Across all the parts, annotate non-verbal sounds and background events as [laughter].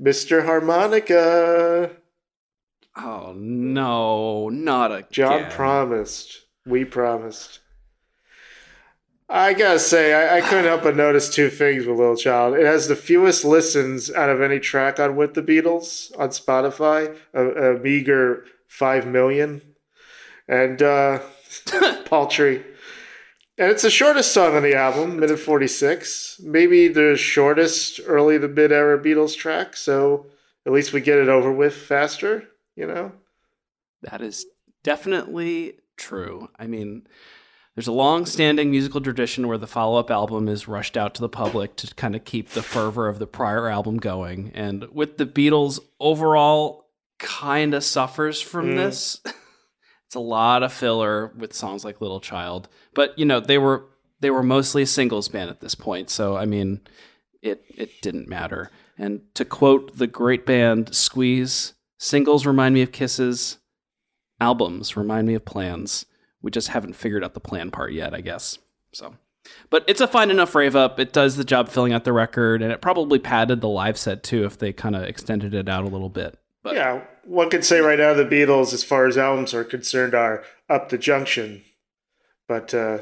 Mr. Harmonica. Oh no, not again. John promised. We promised. I gotta say, I, I couldn't help but notice two things with Little Child. It has the fewest listens out of any track on With the Beatles on Spotify, a, a meager 5 million. And uh, [laughs] paltry. And it's the shortest song on the album, minute 46. Maybe the shortest early to mid era Beatles track, so at least we get it over with faster, you know? That is definitely true. I mean, there's a long standing musical tradition where the follow up album is rushed out to the public to kind of keep the fervor of the prior album going. And with the Beatles, overall, kind of suffers from Mm. this. [laughs] it's a lot of filler with songs like Little Child. But, you know, they were they were mostly a singles band at this point. So, I mean, it, it didn't matter. And to quote the great band Squeeze, singles remind me of kisses, albums remind me of plans. We just haven't figured out the plan part yet, I guess. So, but it's a fine enough rave up. It does the job filling out the record, and it probably padded the live set too if they kind of extended it out a little bit. But Yeah, one could say right now the Beatles, as far as albums are concerned, are up the junction. But uh,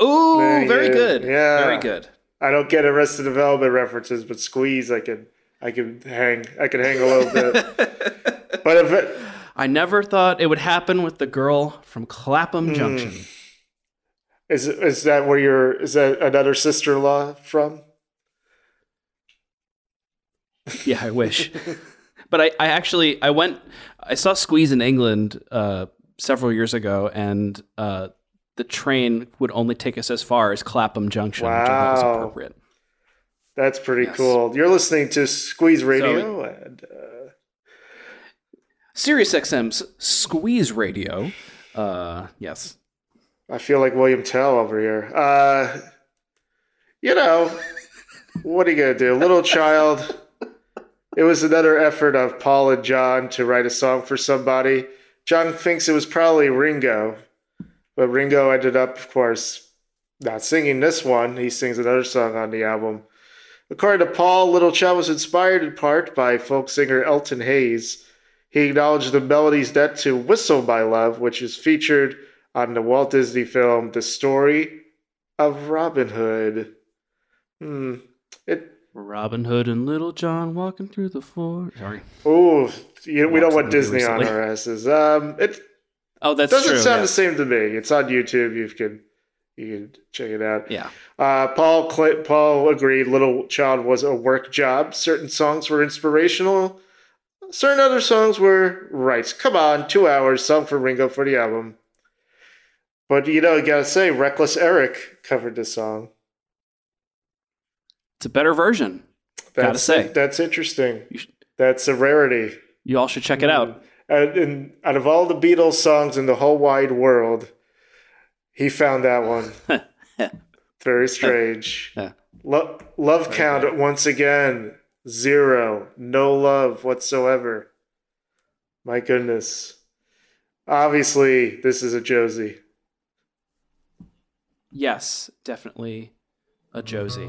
ooh, very yeah, good, yeah. very good. I don't get Arrested Development references, but Squeeze, I can, I can hang, I can hang a little bit. [laughs] but if it, I never thought it would happen with the girl from Clapham Junction. is, is that where you're? Is that another sister-in-law from? Yeah, I wish. [laughs] but I, I actually I went I saw Squeeze in England uh, several years ago, and uh, the train would only take us as far as Clapham Junction, which I thought was Wow. appropriate. That's pretty Yes. cool. You're listening to Squeeze Radio, and uh, Sirius XM's Squeeze Radio. Uh, yes. I feel like William Tell over here. Uh, you know, what are you gonna do? Little child. It was another effort of Paul and John to write a song for somebody. John thinks it was probably Ringo, but Ringo ended up, of course, not singing this one. He sings another song on the album. According to Paul, Little Child was inspired in part by folk singer Elton Hayes. He acknowledged the melody's debt to Whistle My Love, which is featured on the Walt Disney film The Story of Robin Hood. Hmm. It Robin Hood and Little John walking through the forest. Sorry. oh, you, we don't want the movie Disney on our asses. Um, it Oh, that's doesn't true. sound yeah. the same to me. It's on YouTube. You can you can check it out. Yeah. Uh, Paul Cl- Paul agreed. Little Child was a work job. Certain songs were inspirational. Certain other songs were right. Come on, two hours song for Ringo for the album. But you know, you gotta say, Reckless Eric covered this song. It's a better version. Gotta That's, say. that's interesting. Should- That's a rarity. You all should check it out. Mm-hmm. And, and out of all the Beatles songs in the whole wide world, he found that one. [laughs] Very strange. [laughs] Yeah. Lo- love count once again zero. No love whatsoever. My goodness. Obviously, this is a Josie. Yes, definitely a Josie.